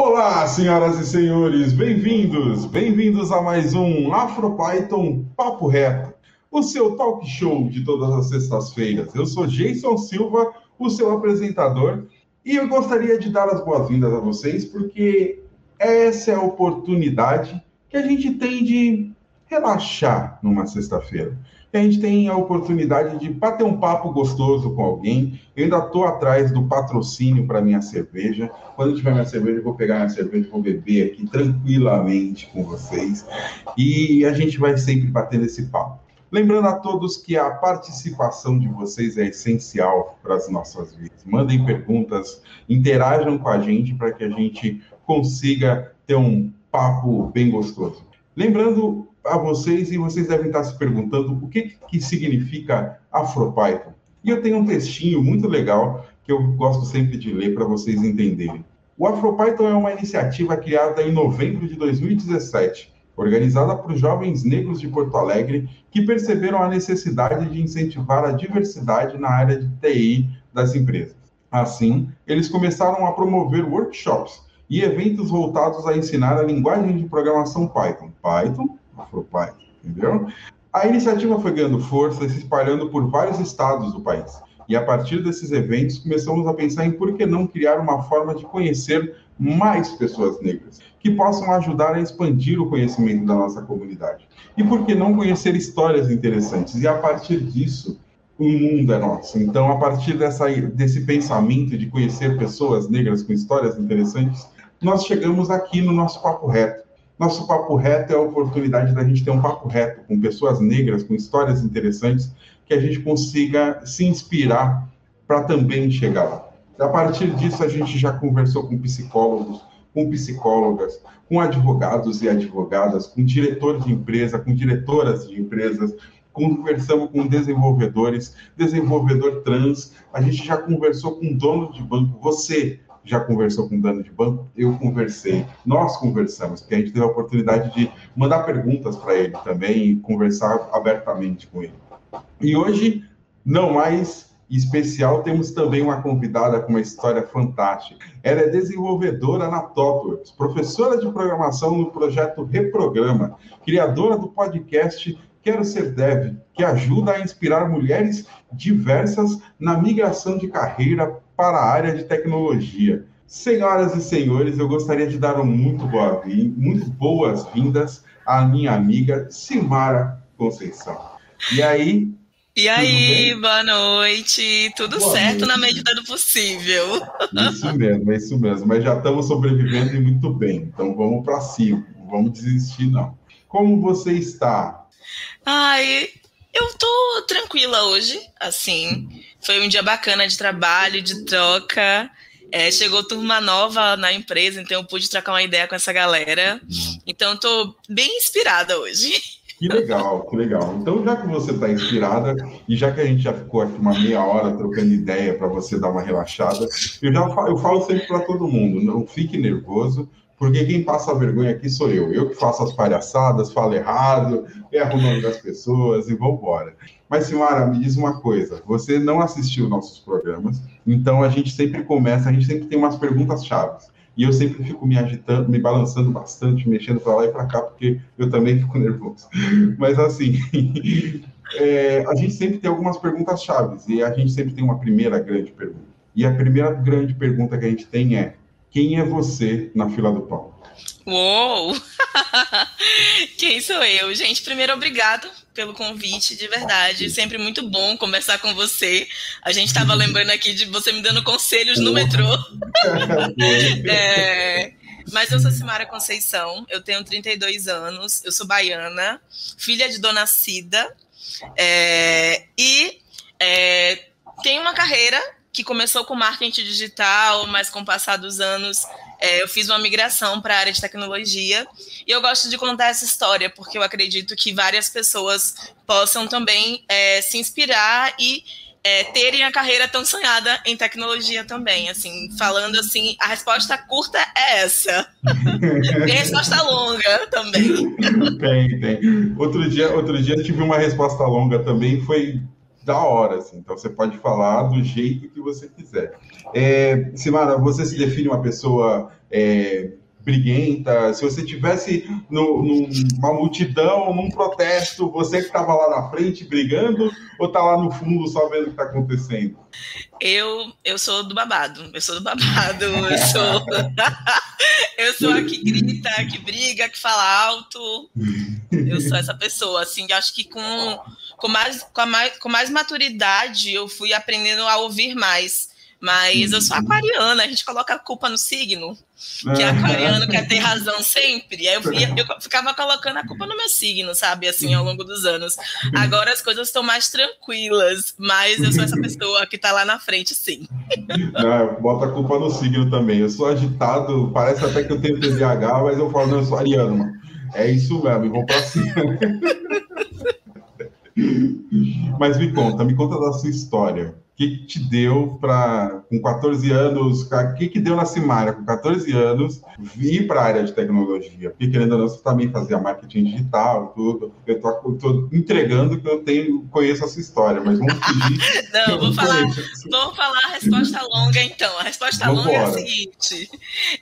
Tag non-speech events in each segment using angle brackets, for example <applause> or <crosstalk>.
Olá, senhoras e senhores, bem-vindos, bem-vindos a mais um AfroPython Papo Reto, o seu talk show de todas as sextas-feiras. Eu sou Jason Silva, o seu apresentador, e eu gostaria de dar as boas-vindas a vocês porque essa é a oportunidade que a gente tem de relaxar numa sexta-feira. A gente tem a oportunidade de bater um papo gostoso com alguém. Eu ainda estou atrás do patrocínio para minha cerveja. Quando tiver minha cerveja, eu vou pegar minha cerveja e vou beber aqui tranquilamente com vocês. E a gente vai sempre batendo esse papo. Lembrando a todos que a participação de vocês é essencial para as nossas vidas. Mandem perguntas, interajam com a gente para que a gente consiga ter um papo bem gostoso. Lembrando a vocês, e vocês devem estar se perguntando o que, que significa AfroPython. E eu tenho um textinho muito legal que eu gosto sempre de ler para vocês entenderem. O AfroPython é uma iniciativa criada em novembro de 2017, organizada por jovens negros de Porto Alegre que perceberam a necessidade de incentivar a diversidade na área de TI das empresas. Assim, eles começaram a promover workshops e eventos voltados a ensinar a linguagem de programação Python. Python Entendeu? A iniciativa foi ganhando força e se espalhando por vários estados do país. E a partir desses eventos, começamos a pensar em por que não criar uma forma de conhecer mais pessoas negras, que possam ajudar a expandir o conhecimento da nossa comunidade. E por que não conhecer histórias interessantes? E a partir disso, o mundo é nosso. Então, a partir dessa, desse pensamento de conhecer pessoas negras com histórias interessantes, nós chegamos aqui no nosso papo reto nosso papo reto é a oportunidade da gente ter um papo reto com pessoas negras, com histórias interessantes, que a gente consiga se inspirar para também chegar lá. A partir disso, a gente já conversou com psicólogos, com psicólogas, com advogados e advogadas, com diretores de empresa, com diretoras de empresas, conversamos com desenvolvedores, desenvolvedor trans, a gente já conversou com dono de banco, você, já conversou com dono de banco, eu conversei, nós conversamos, porque a gente teve a oportunidade de mandar perguntas para ele também e conversar abertamente com ele. E hoje, não mais especial, temos também uma convidada com uma história fantástica. Ela é desenvolvedora na TopWorks, professora de programação no projeto Reprograma, criadora do podcast Quero Ser Dev, que ajuda a inspirar mulheres diversas na migração de carreira para a área de tecnologia. Senhoras e senhores, eu gostaria de dar um muito, boa, muito boas-vindas à minha amiga Simara Conceição. E aí? E aí, boa noite. Tudo boa certo noite. na medida do possível. Isso mesmo, é isso mesmo. Mas já estamos sobrevivendo e muito bem. Então vamos para cima. Não vamos desistir, não. Como você está? Ai, eu tô tranquila hoje, assim. Foi um dia bacana de trabalho, de troca. É, chegou turma nova na empresa, então eu pude trocar uma ideia com essa galera. Então tô bem inspirada hoje. Que legal, que legal. Então, já que você está inspirada e já que a gente já ficou aqui uma meia hora trocando ideia para você dar uma relaxada, eu já falo, eu falo sempre para todo mundo: não fique nervoso, porque quem passa vergonha aqui sou eu. Eu que faço as palhaçadas, falo errado, erro o nome das pessoas e vou embora. Mas, Simara, me diz uma coisa: você não assistiu nossos programas, então a gente sempre começa, a gente sempre tem umas perguntas chaves. E eu sempre fico me agitando, me balançando bastante, mexendo para lá e para cá, porque eu também fico nervoso. <laughs> Mas, assim, <laughs> é, a gente sempre tem algumas perguntas chaves, e a gente sempre tem uma primeira grande pergunta. E a primeira grande pergunta que a gente tem é: quem é você na fila do pão? Uou! <laughs> Quem sou eu? Gente, primeiro, obrigado pelo convite, de verdade. Sempre muito bom conversar com você. A gente estava lembrando aqui de você me dando conselhos no metrô. <laughs> <laughs> é, mas eu sou Simara Conceição, eu tenho 32 anos, eu sou baiana, filha de Dona Cida, é, e é, tenho uma carreira que começou com marketing digital, mas com o passar dos anos é, eu fiz uma migração para a área de tecnologia. E eu gosto de contar essa história, porque eu acredito que várias pessoas possam também é, se inspirar e é, terem a carreira tão sonhada em tecnologia também. Assim, falando assim, a resposta curta é essa. <laughs> tem resposta longa também. Tem, tem. Outro dia, outro dia eu tive uma resposta longa também, foi da hora, assim. Então você pode falar do jeito que você quiser. É, Simara, você se define uma pessoa é, briguenta, se você tivesse no, numa multidão, num protesto, você que estava lá na frente brigando ou tá lá no fundo só vendo o que está acontecendo? Eu, eu sou do babado, eu sou do babado, eu sou, <laughs> eu sou a que grita, que briga, que fala alto. Eu sou essa pessoa, assim, acho que com, com, mais, com, mais, com mais maturidade eu fui aprendendo a ouvir mais. Mas eu sou aquariana, a gente coloca a culpa no signo, que é aquariano quer ter razão sempre. Aí eu, <laughs> eu, ficava colocando a culpa no meu signo, sabe, assim, ao longo dos anos. Agora as coisas estão mais tranquilas, mas eu sou essa pessoa que tá lá na frente, sim. Não, <laughs> bota a culpa no signo também. Eu sou agitado, parece até que eu tenho TDAH, mas eu falo, não, eu sou ariano, mano. É isso mesmo, e vou pra cima. <laughs> mas me conta, me conta da sua história que, que te deu para, com 14 anos, o que, que deu na Simária, com 14 anos, vir para a área de tecnologia? Porque, querendo ou não, você também fazia marketing digital, tudo. Eu estou entregando que eu tenho, conheço essa história, mas vamos fugir. <laughs> não, vou falar, vou falar a resposta longa, então. A resposta Vambora. longa é a seguinte: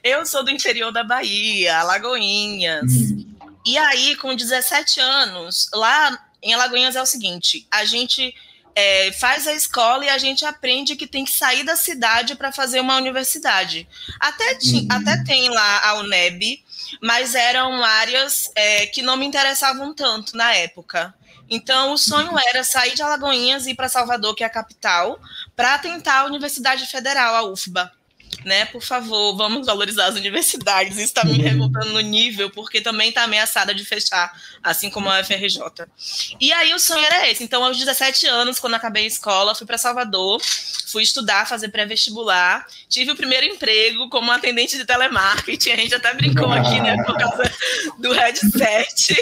eu sou do interior da Bahia, Alagoinhas. Hum. E aí, com 17 anos, lá em Alagoinhas é o seguinte: a gente é, faz a escola e a gente aprende que tem que sair da cidade para fazer uma universidade. Até, uhum. até tem lá a UNEB, mas eram áreas é, que não me interessavam tanto na época. Então, o sonho era sair de Alagoinhas e ir para Salvador, que é a capital, para tentar a Universidade Federal, a UFBA né? Por favor, vamos valorizar as universidades. Isso está me revoltando no nível, porque também está ameaçada de fechar, assim como a FRJ. E aí o sonho era esse. Então, aos 17 anos, quando acabei a escola, fui para Salvador, fui estudar, fazer pré-vestibular, tive o primeiro emprego como atendente de telemarketing. A gente até brincou aqui, né, por causa do headset.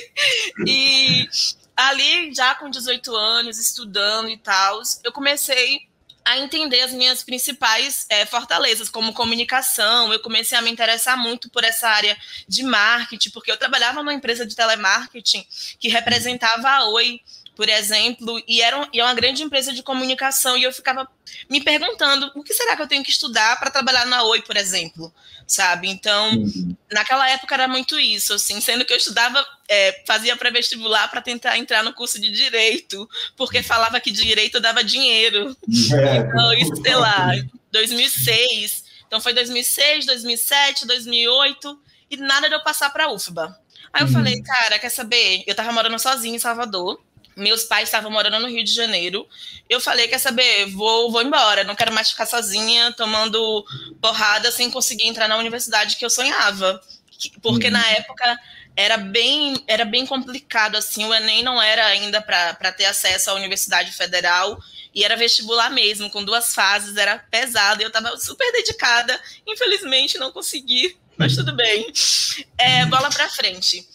E ali, já com 18 anos, estudando e tal, eu comecei a entender as minhas principais é, fortalezas, como comunicação. Eu comecei a me interessar muito por essa área de marketing, porque eu trabalhava numa empresa de telemarketing que representava a Oi, por exemplo, e era, e é uma grande empresa de comunicação, e eu ficava me perguntando o que será que eu tenho que estudar para trabalhar na Oi, por exemplo, sabe? Então, uhum. naquela época era muito isso, assim, sendo que eu estudava, é, fazia pré-vestibular para tentar entrar no curso de Direito, porque falava que Direito dava dinheiro. É. Então, <laughs> isso, sei lá, 2006, então foi 2006, 2007, 2008, e nada de eu passar para a UFBA. Aí eu uhum. falei, cara, quer saber? Eu tava morando sozinha em Salvador, meus pais estavam morando no Rio de Janeiro. Eu falei, quer saber, vou, vou embora, não quero mais ficar sozinha, tomando porrada sem conseguir entrar na universidade que eu sonhava. Porque uhum. na época era bem, era bem complicado, assim, o Enem não era ainda para ter acesso à Universidade Federal, e era vestibular mesmo, com duas fases, era pesado, e eu estava super dedicada, infelizmente não consegui, mas tudo bem. É, bola para frente.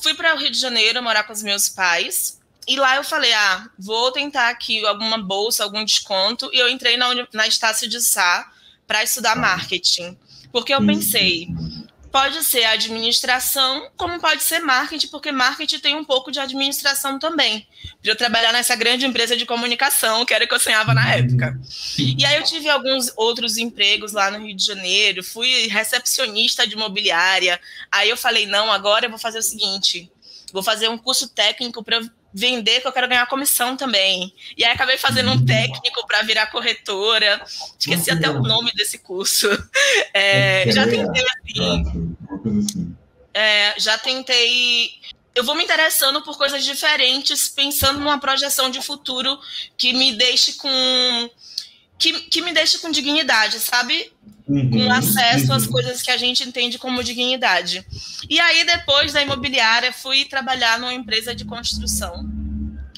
Fui para o Rio de Janeiro morar com os meus pais, e lá eu falei, ah, vou tentar aqui alguma bolsa, algum desconto. E eu entrei na, na Estácio de Sá para estudar marketing. Porque eu pensei, pode ser administração, como pode ser marketing, porque marketing tem um pouco de administração também. De eu trabalhar nessa grande empresa de comunicação, que era o que eu sonhava na época. E aí eu tive alguns outros empregos lá no Rio de Janeiro, fui recepcionista de imobiliária. Aí eu falei, não, agora eu vou fazer o seguinte, vou fazer um curso técnico para vender, que eu quero ganhar comissão também. E aí acabei fazendo um técnico para virar corretora. Esqueci até o nome desse curso. <laughs> É, já tentei assim. assim. É, já tentei. Eu vou me interessando por coisas diferentes, pensando numa projeção de futuro que me deixe com que, que me deixa com dignidade, sabe? Uhum, com acesso uhum. às coisas que a gente entende como dignidade. E aí, depois da imobiliária, fui trabalhar numa empresa de construção.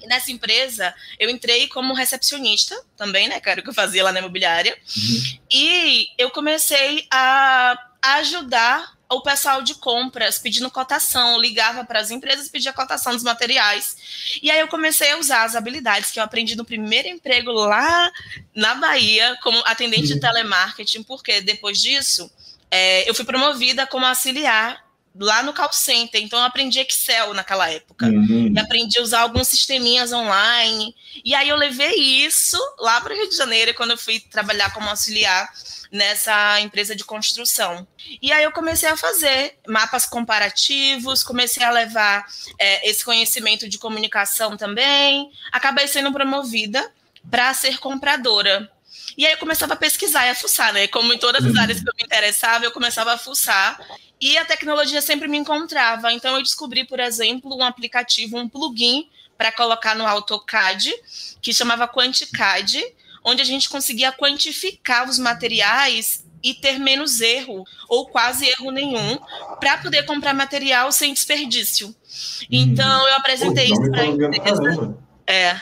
E nessa empresa, eu entrei como recepcionista também, né? Que era o que eu fazia lá na imobiliária. Uhum. E eu comecei a ajudar o pessoal de compras pedindo cotação, ligava para as empresas pedia cotação dos materiais. E aí eu comecei a usar as habilidades que eu aprendi no primeiro emprego lá na Bahia, como atendente de telemarketing, porque depois disso é, eu fui promovida como auxiliar lá no call center, então eu aprendi Excel naquela época. Uhum. E aprendi a usar alguns sisteminhas online. E aí eu levei isso lá para o Rio de Janeiro quando eu fui trabalhar como auxiliar nessa empresa de construção. E aí eu comecei a fazer mapas comparativos, comecei a levar é, esse conhecimento de comunicação também. Acabei sendo promovida para ser compradora. E aí eu começava a pesquisar e a fuçar, né? Como em todas as uhum. áreas que eu me interessava, eu começava a fuçar. E a tecnologia sempre me encontrava. Então eu descobri, por exemplo, um aplicativo, um plugin para colocar no AutoCAD, que chamava QuantiCAD, onde a gente conseguia quantificar os materiais e ter menos erro, ou quase erro nenhum, para poder comprar material sem desperdício. Então, eu apresentei Pô, isso para a empresa. É,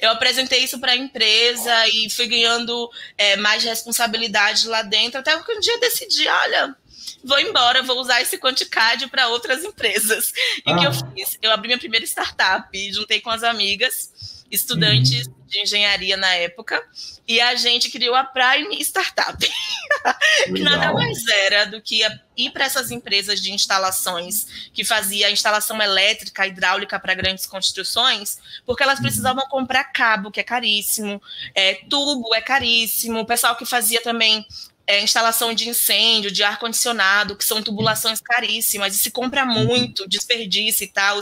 eu apresentei isso para a empresa e fui ganhando é, mais responsabilidade lá dentro, até que um dia decidi, olha, vou embora, vou usar esse Quanticad para outras empresas. E o ah. que eu ah. fiz? Eu abri minha primeira startup, juntei com as amigas, estudantes uhum. de engenharia na época, e a gente criou a Prime Startup. <laughs> que nada mais era do que ir para essas empresas de instalações que fazia instalação elétrica, hidráulica para grandes construções, porque elas uhum. precisavam comprar cabo, que é caríssimo, é, tubo é caríssimo, o pessoal que fazia também é, instalação de incêndio, de ar-condicionado, que são tubulações caríssimas, e se compra uhum. muito, desperdício e tal.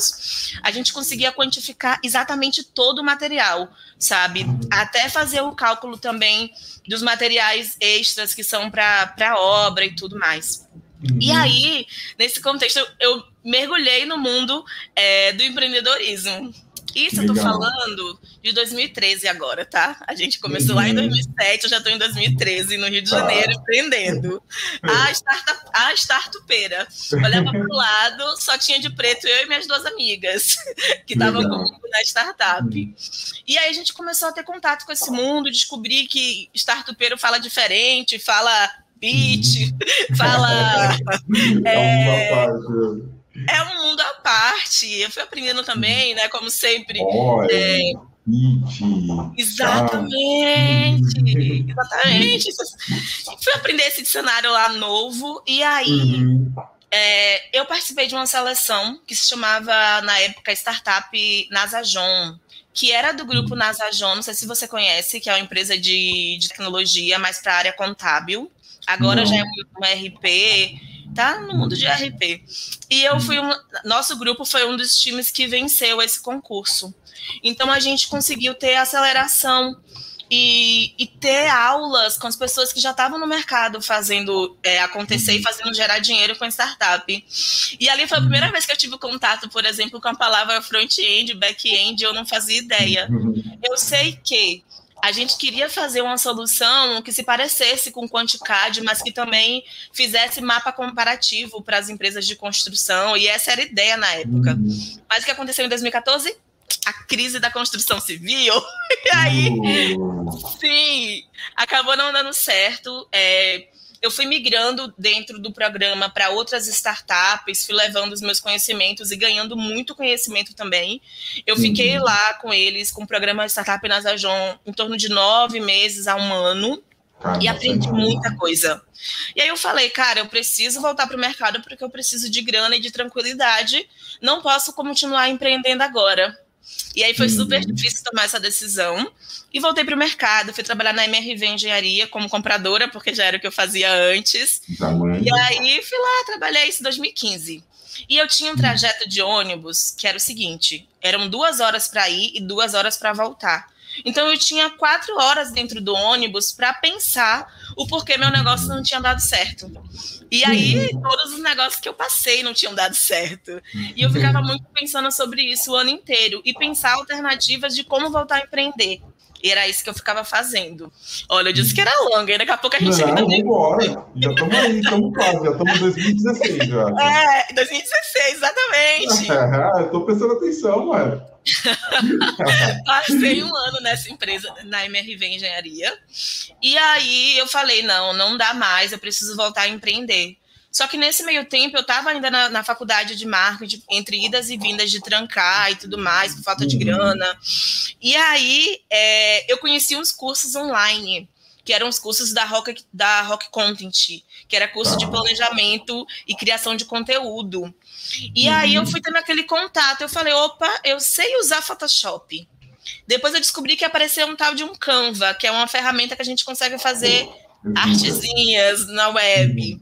A gente conseguia quantificar exatamente todo o material, sabe? Uhum. Até fazer o cálculo também dos materiais extras que são para a obra e tudo mais. Uhum. E aí, nesse contexto, eu mergulhei no mundo é, do empreendedorismo. Isso Legal. eu tô falando de 2013 agora, tá? A gente começou uhum. lá em 2007, eu já tô em 2013, no Rio de tá. Janeiro, ah. empreendendo. A, startup, a startupeira. Olhava pro lado, só tinha de preto eu e minhas duas amigas, <laughs> que estavam comigo na startup. Uhum. E aí a gente começou a ter contato com esse mundo, descobrir que startupeiro fala diferente, fala beat, uhum. fala... <laughs> é, é um mundo à parte. Eu fui aprendendo também, né? Como sempre. Olha, é... Exatamente, exatamente. Fui aprender esse dicionário lá novo, e aí uhum. é, eu participei de uma seleção que se chamava, na época, Startup Nasajon, que era do grupo uhum. Nasajon, não sei se você conhece, que é uma empresa de, de tecnologia, mais para a área contábil. Agora já é um RP, tá no mundo de RP. E eu fui um, nosso grupo foi um dos times que venceu esse concurso. Então a gente conseguiu ter aceleração e, e ter aulas com as pessoas que já estavam no mercado fazendo é, acontecer e fazendo gerar dinheiro com startup. E ali foi a primeira vez que eu tive contato, por exemplo, com a palavra front-end, back-end, eu não fazia ideia. Eu sei que a gente queria fazer uma solução que se parecesse com o Quanticad, mas que também fizesse mapa comparativo para as empresas de construção, e essa era a ideia na época. Uhum. Mas o que aconteceu em 2014? A crise da construção civil. <laughs> E aí, uhum. sim, acabou não dando certo. É, eu fui migrando dentro do programa para outras startups, fui levando os meus conhecimentos e ganhando muito conhecimento também. Eu fiquei uhum. lá com eles, com o programa Startup Nasajon, em torno de nove meses a um ano. e aprendi muita coisa. E aí eu falei, cara, eu preciso voltar para o mercado porque eu preciso de grana e de tranquilidade. Não posso continuar empreendendo agora. E aí foi super uhum. difícil tomar essa decisão. E voltei para o mercado, fui trabalhar na MRV Engenharia como compradora, porque já era o que eu fazia antes. E aí fui lá, trabalhei isso em 2015. E eu tinha um hum. trajeto de ônibus que era o seguinte: eram duas horas para ir e duas horas para voltar. Então eu tinha quatro horas dentro do ônibus para pensar o porquê meu negócio não tinha dado certo. E aí, uhum. todos os negócios que eu passei não tinham dado certo. E eu ficava muito pensando sobre isso o ano inteiro e pensar alternativas de como voltar a empreender. E era isso que eu ficava fazendo. Olha, eu disse que era longa, e daqui a pouco a gente. Não, ainda vambora. Já estamos aí, estamos quase, já estamos em 2016 já. É, 2016, exatamente. É, <laughs> eu tô prestando atenção, ué. <laughs> Passei um ano nessa empresa, na MRV Engenharia. E aí eu falei: não, não dá mais, eu preciso voltar a empreender. Só que nesse meio tempo eu estava ainda na, na, faculdade de marketing, entre idas e vindas de trancar e tudo mais, por falta de uhum. grana. E aí é, eu conheci uns cursos online que eram os cursos da Rock, da Rock Content, que era curso de planejamento e criação de conteúdo. E aí eu fui tendo aquele contato, eu falei, opa, eu sei usar Photoshop. Depois eu descobri que apareceu um tal de um Canva, que é uma ferramenta que a gente consegue fazer artezinhas na web.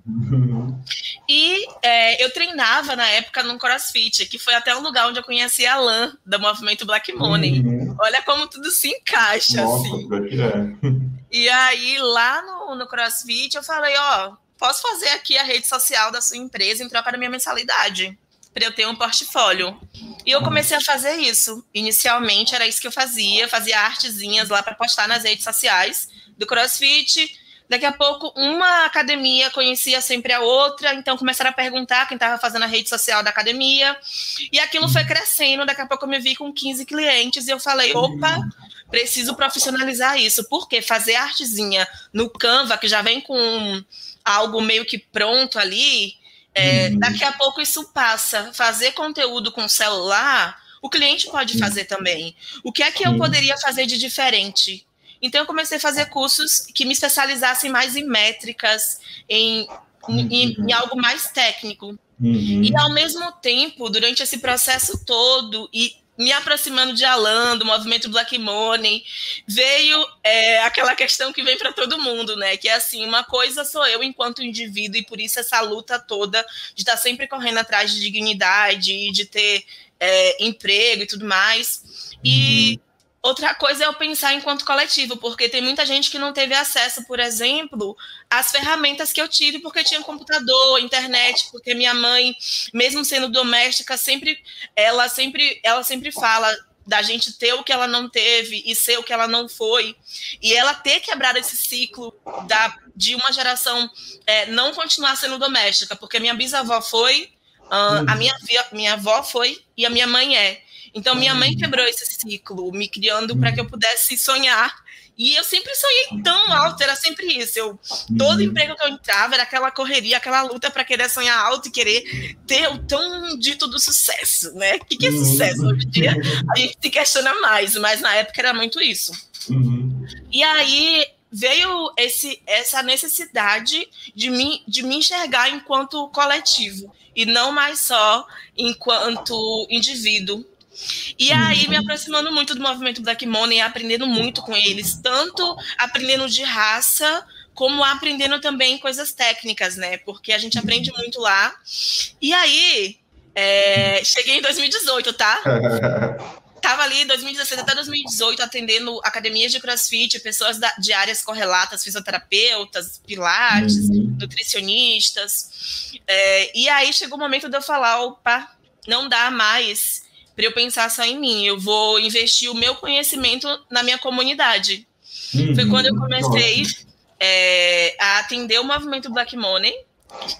E é, eu treinava na época no CrossFit, que foi até um lugar onde eu conheci a Lan, do movimento Black Money. Uhum. Olha como tudo se encaixa, Nossa, assim. É. E aí, lá no, no CrossFit, eu falei, ó, posso fazer aqui a rede social da sua empresa em troca da minha mensalidade, para eu ter um portfólio. E eu comecei a fazer isso. Inicialmente era isso que eu fazia, fazia artezinhas lá para postar nas redes sociais do CrossFit Daqui a pouco, uma academia conhecia sempre a outra, então começaram a perguntar quem estava fazendo a rede social da academia. E aquilo foi crescendo. Daqui a pouco eu me vi com 15 clientes e eu falei: opa, preciso profissionalizar isso. Porque fazer artezinha no Canva, que já vem com algo meio que pronto ali, é, uhum. daqui a pouco isso passa. Fazer conteúdo com celular, o cliente pode fazer também. O que é que eu poderia fazer de diferente? Então, eu comecei a fazer cursos que me especializassem mais em métricas, em, em, em algo mais técnico. Uhum. E, ao mesmo tempo, durante esse processo todo, e me aproximando de Alan, do movimento Black Money, veio é, aquela questão que vem para todo mundo, né? Que é assim, uma coisa sou eu enquanto indivíduo, e por isso essa luta toda de estar sempre correndo atrás de dignidade, de ter é, emprego e tudo mais. E uhum. Outra coisa é eu pensar enquanto coletivo, porque tem muita gente que não teve acesso, por exemplo, às ferramentas que eu tive, porque tinha computador, internet, porque minha mãe, mesmo sendo doméstica, sempre ela sempre ela sempre fala da gente ter o que ela não teve e ser o que ela não foi, e ela ter quebrado esse ciclo da, de uma geração é, não continuar sendo doméstica, porque minha bisavó foi, uh, a minha, minha avó foi e a minha mãe é. Então, minha mãe uhum. quebrou esse ciclo, me criando para que eu pudesse sonhar. E eu sempre sonhei tão alto, era sempre isso. Eu, todo uhum. emprego que eu entrava era aquela correria, aquela luta para querer sonhar alto e querer ter o tão dito do sucesso, né? O que, que é sucesso? Hoje em dia <laughs> a gente se questiona mais, mas na época era muito isso. Uhum. E aí veio esse, essa necessidade de me, de me enxergar enquanto coletivo e não mais só enquanto indivíduo e aí, me aproximando muito do movimento Black Money, aprendendo muito com eles, tanto aprendendo de raça, como aprendendo também coisas técnicas, né? Porque a gente aprende muito lá. E aí, é, cheguei em 2018, tá? <laughs> Tava ali em 2016 até 2018 atendendo academias de crossfit, pessoas da, de áreas correlatas, fisioterapeutas, pilates, uhum. nutricionistas. É, e aí chegou o momento de eu falar: opa, não dá mais para eu pensar só em mim. Eu vou investir o meu conhecimento na minha comunidade. Uhum. Foi quando eu comecei é, a atender o movimento Black Money.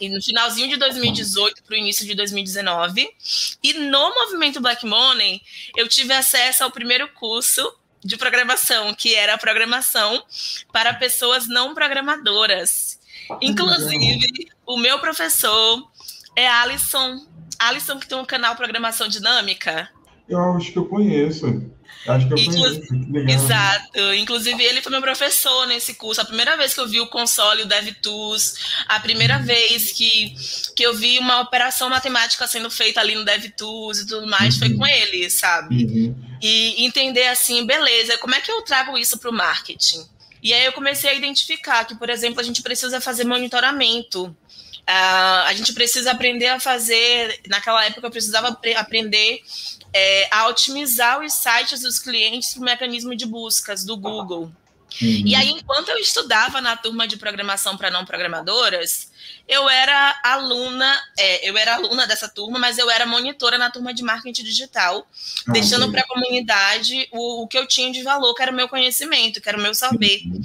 E no finalzinho de 2018 para o início de 2019. E no movimento Black Money, eu tive acesso ao primeiro curso de programação, que era a programação para pessoas não programadoras. Inclusive, o meu professor é Alisson Alisson, que tem um canal Programação Dinâmica. Eu acho que eu conheço. Acho que eu Inclu conheço. Exato. Inclusive, ele foi meu professor nesse curso. A primeira vez que eu vi o console, o DevTools, a primeira uhum. vez que, que eu vi uma operação matemática sendo feita ali no DevTools e tudo mais, uhum. foi com ele, sabe? Uhum. E entender assim, beleza, como é que eu trago isso para o marketing? E aí eu comecei a identificar que, por exemplo, a gente precisa fazer monitoramento Uh, a gente precisa aprender a fazer. Naquela época, eu precisava aprender é, a otimizar os sites dos clientes para o mecanismo de buscas do Google. Uhum. E aí, enquanto eu estudava na turma de programação para não programadoras, eu era aluna, é, eu era aluna dessa turma, mas eu era monitora na turma de marketing digital, ah, deixando para a comunidade o, o, que eu tinha de valor, que era o meu conhecimento, que era o meu saber. Uhum.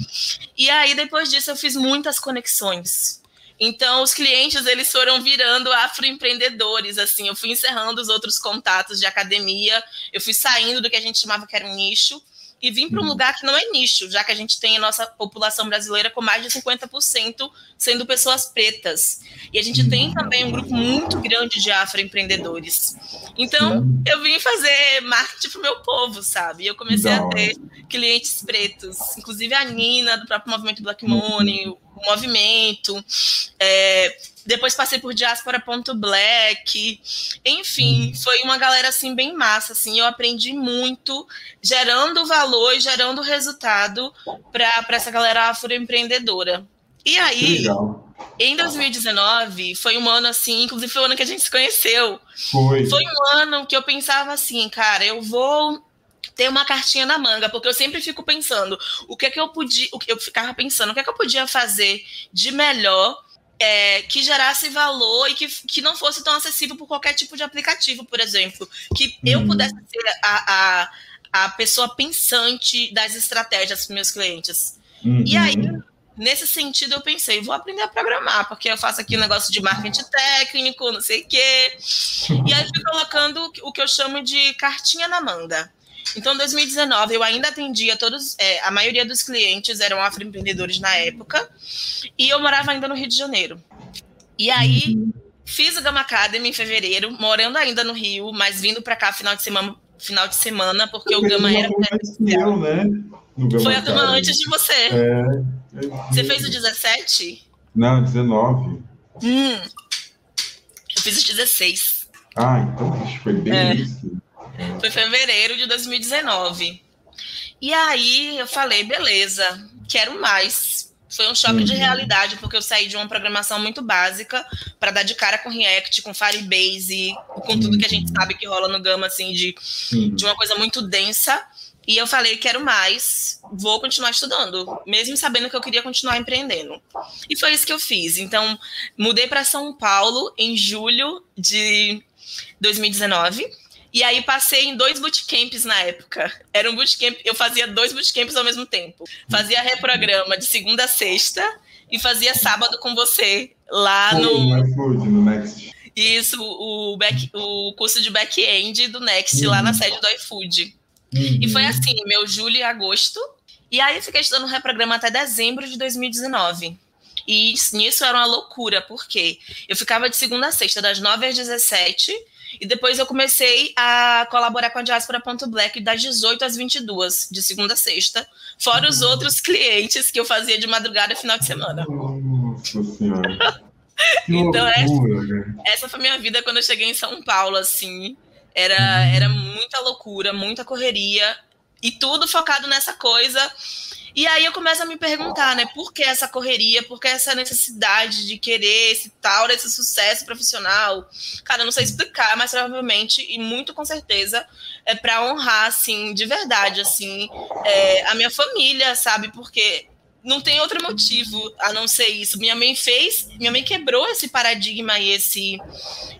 E aí, depois disso, eu fiz muitas conexões. Então, os clientes, eles foram virando afroempreendedores, assim, eu fui encerrando os outros contatos de academia, eu fui saindo do que a gente chamava que era um nicho, e vim para um uhum. lugar que não é nicho, já que a gente tem a nossa população brasileira com mais de 50% sendo pessoas pretas. E a gente tem também um grupo muito grande de afroempreendedores. Então, eu vim fazer marketing para o meu povo, sabe? Eu comecei a ter clientes pretos, inclusive a Nina, do próprio movimento Black Money, o movimento. É, depois passei por diaspora.black. Enfim, uhum. foi uma galera assim bem massa, assim, eu aprendi muito, gerando valor e gerando resultado para essa galera afroempreendedora. E aí, em 2019, foi um ano assim, inclusive foi o ano que a gente se conheceu. Foi. Foi um ano que eu pensava assim, cara, eu vou ter uma cartinha na manga, porque eu sempre fico pensando, o que é que eu podia, eu ficava pensando, o que é que eu podia fazer de melhor é, que gerasse valor e que, que não fosse tão acessível por qualquer tipo de aplicativo, por exemplo. Que eu uhum. pudesse ser a, a, a pessoa pensante das estratégias para meus clientes. Uhum. E aí, nesse sentido, eu pensei, vou aprender a programar, porque eu faço aqui um negócio de marketing técnico, não sei o quê. E aí fui colocando o que eu chamo de cartinha na manga. Então, em 2019, eu ainda atendia todos, é, a maioria dos clientes eram afroempreendedores na época, e eu morava ainda no Rio de Janeiro. E aí, uhum. fiz o Gama Academy em fevereiro, morando ainda no Rio, mas vindo para cá final de semana, final de semana, porque o Gama era presencial. né? Foi a turma antes de você. É, você fez o 17? Não, 19. Hum, eu fiz o 16. Ah, então foi bem é. isso. Foi fevereiro de 2019. E aí eu falei, beleza, quero mais. Foi um choque uhum. de realidade, porque eu saí de uma programação muito básica para dar de cara com React, com Firebase, com tudo que a gente sabe que rola no Gama, assim, de, uhum. de uma coisa muito densa. E eu falei, quero mais, vou continuar estudando, mesmo sabendo que eu queria continuar empreendendo. E foi isso que eu fiz. Então, mudei para São Paulo em julho de 2019 e aí passei em dois bootcamps na época. Era um bootcamp, eu fazia dois bootcamps ao mesmo tempo. Fazia reprograma de segunda a sexta e fazia sábado com você lá no no Next. Isso, o, back, o curso de back-end do Next, uhum. lá na sede do iFood. Uhum. E foi assim, meu julho e agosto. E aí fiquei estudando reprograma até dezembro de 2019. E nisso era uma loucura, porque eu ficava de segunda a sexta, das 9 às 17, e depois eu comecei a colaborar com a Diaspora.black das 18 às 22, de segunda a sexta, fora os outros clientes que eu fazia de madrugada e final de semana. Nossa Senhora. <laughs> então, essa, essa foi minha vida quando eu cheguei em São Paulo, assim. Era, era muita loucura, muita correria, e tudo focado nessa coisa e aí eu começo a me perguntar, né, por que essa correria, por que essa necessidade de querer esse tal, esse sucesso profissional? Cara, eu não sei explicar, mas provavelmente, e muito com certeza, é para honrar, assim, de verdade, assim, é, a minha família, sabe? Porque não tem outro motivo a não ser isso. Minha mãe fez, minha mãe quebrou esse paradigma e esse,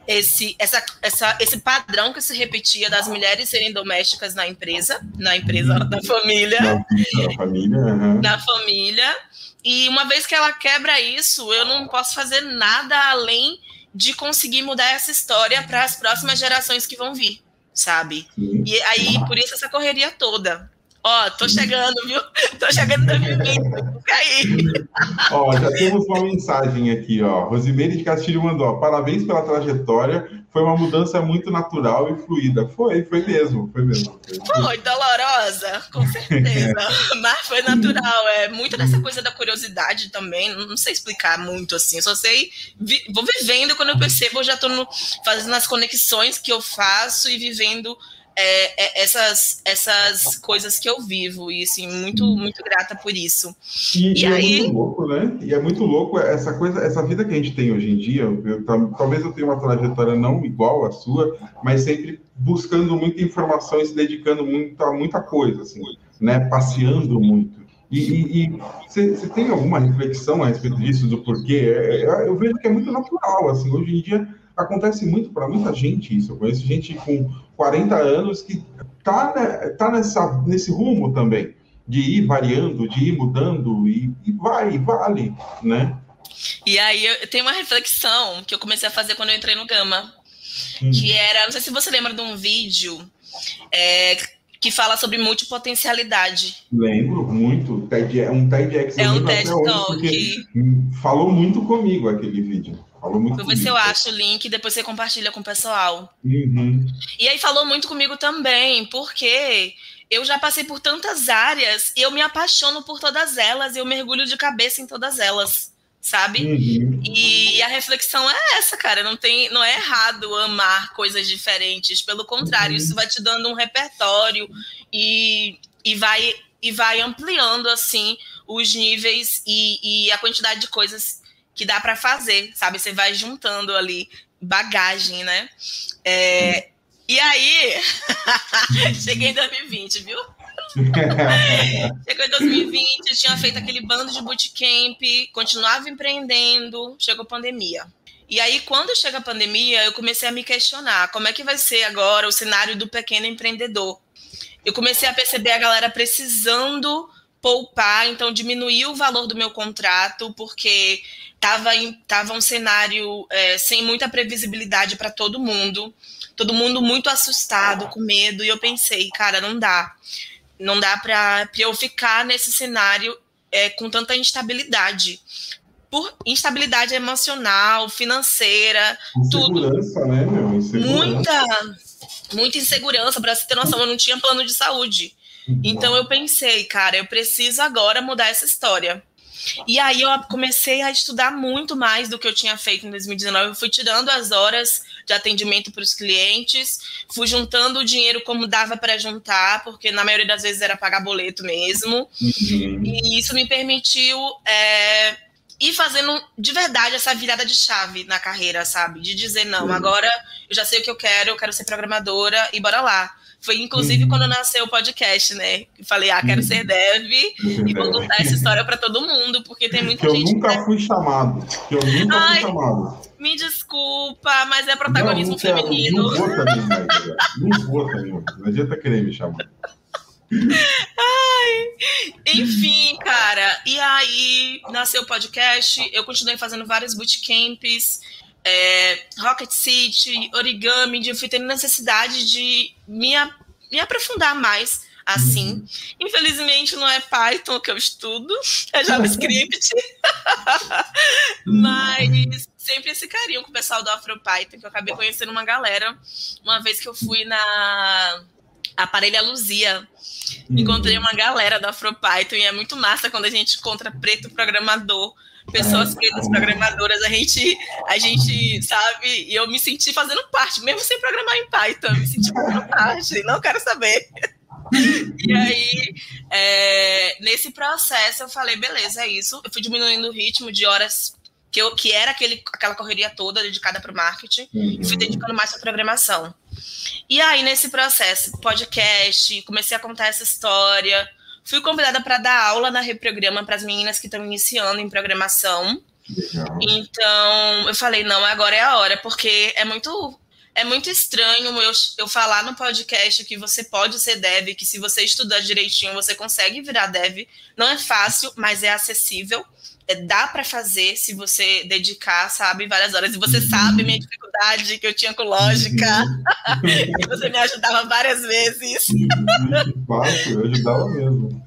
esse, essa, essa, esse padrão que se repetia das mulheres serem domésticas na empresa, na empresa da família. Na, família, uhum. Na família. E uma vez que ela quebra isso, eu não posso fazer nada além de conseguir mudar essa história para as próximas gerações que vão vir, sabe? E aí, por isso essa correria toda. Ó, tô chegando, viu? Tô chegando no 2020, fica aí. Ó, já temos uma mensagem aqui, ó. Rosimeire de Castilho mandou, parabéns pela trajetória, foi uma mudança muito natural e fluida. Foi, foi mesmo, foi mesmo. Foi, foi dolorosa, com certeza, <laughs> mas foi natural. É muito dessa coisa da curiosidade também, não sei explicar muito assim, só sei, vi, vou vivendo quando eu percebo, eu já tô no, fazendo as conexões que eu faço e vivendo é, é, essas, essas coisas que eu vivo e assim muito muito grata por isso. E, e, e é aí é muito louco né? E é muito louco essa coisa essa vida que a gente tem hoje em dia. Eu, talvez eu tenha uma trajetória não igual à sua mas sempre buscando muita informação e se dedicando muito a muita coisa assim né? Passeando muito. E você tem alguma reflexão a respeito disso do porquê? É, é, eu vejo que é muito natural assim hoje em dia acontece muito para muita gente isso. Eu conheço gente com 40 anos que tá, né, tá nessa, nesse rumo também, de ir variando, de ir mudando, e, e vai, e vale, né? E aí eu tenho uma reflexão que eu comecei a fazer quando eu entrei no Gama, hum. que era, não sei se você lembra de um vídeo é, que fala sobre multipotencialidade. Lembro muito, é um TEDx. É um TED Talk. Falou muito comigo aquele vídeo. Falou muito Vou ver se eu acho o link e depois você compartilha com o pessoal. Uhum. E aí falou muito comigo também, porque eu já passei por tantas áreas e eu me apaixono por todas elas e eu mergulho de cabeça em todas elas, sabe? Uhum. E a reflexão é essa, cara. Não tem, não é errado amar coisas diferentes. Pelo contrário, uhum. isso vai te dando um repertório e, e vai e vai ampliando assim os níveis e, e a quantidade de coisas que dá para fazer, sabe? Você vai juntando ali bagagem, né? É, e aí, <laughs> cheguei em 2020, viu? <laughs> Chegou em 2020, eu tinha feito aquele bando de bootcamp, continuava empreendendo, chegou a pandemia. E aí, quando chega a pandemia, eu comecei a me questionar como é que vai ser agora o cenário do pequeno empreendedor. Eu comecei a perceber a galera precisando poupar, então diminuir o valor do meu contrato, porque estava tava um cenário é, sem muita previsibilidade para todo mundo, todo mundo muito assustado, com medo, e eu pensei, cara, não dá. Não dá para eu ficar nesse cenário é, com tanta instabilidade. Por instabilidade emocional, financeira, insegurança, tudo. Né, meu? Insegurança. Muita, muita insegurança, para você ter noção, eu não tinha plano de saúde. Então eu pensei, cara, eu preciso agora mudar essa história. E aí eu comecei a estudar muito mais do que eu tinha feito em 2019. Eu fui tirando as horas de atendimento para os clientes, fui juntando o dinheiro como dava para juntar, porque na maioria das vezes era pagar boleto mesmo. Uhum. E isso me permitiu é, ir fazendo de verdade essa virada de chave na carreira, sabe? De dizer, não, agora eu já sei o que eu quero, eu quero ser programadora e bora lá. Foi inclusive uhum. quando nasceu o podcast, né? Falei, ah, quero uhum. ser dev e vou <laughs> contar essa história para todo mundo, porque tem muita que gente. Eu nunca fui chamado. Que eu nunca Ai, fui chamado. Me desculpa, mas é protagonismo não, não feminino. Não vou também, não vou também. Não adianta querer me chamar. Ai, enfim, cara. E aí nasceu o podcast. Eu continuei fazendo vários bootcamps é, Rocket City, origami, eu fui tendo necessidade de me, me aprofundar mais assim. Uhum. Infelizmente não é Python que eu estudo, <laughs> é JavaScript. Mas sempre esse carinho com o pessoal do AfroPython, que eu acabei conhecendo uma galera uma vez que eu fui na Aparelha Luzia. Uhum. Encontrei uma galera do AfroPython e é muito massa quando a gente encontra preto programador pessoas pretas programadoras, a gente, a gente, sabe, e eu me senti fazendo parte, mesmo sem programar em Python, me senti fazendo parte, não quero saber. E aí, é, nesse processo, eu falei, beleza, é isso. Eu fui diminuindo o ritmo de horas que, eu, que era aquele, aquela correria toda dedicada para o marketing, uhum. e fui dedicando mais para programação. E aí, nesse processo, podcast, comecei a contar essa história, Fui convidada para dar aula na Reprograma para as meninas que estão iniciando em programação. Legal. Então, eu falei, não, agora é a hora, porque é muito é muito estranho eu, eu falar no podcast que você pode ser dev, que se você estudar direitinho, você consegue virar dev. Não é fácil, mas é acessível é, dá para fazer se você dedicar, sabe, várias horas. E você uhum. sabe minha dificuldade que eu tinha com lógica. Uhum. e <laughs> você me ajudava várias vezes. Uhum. Fácil, eu ajudava mesmo.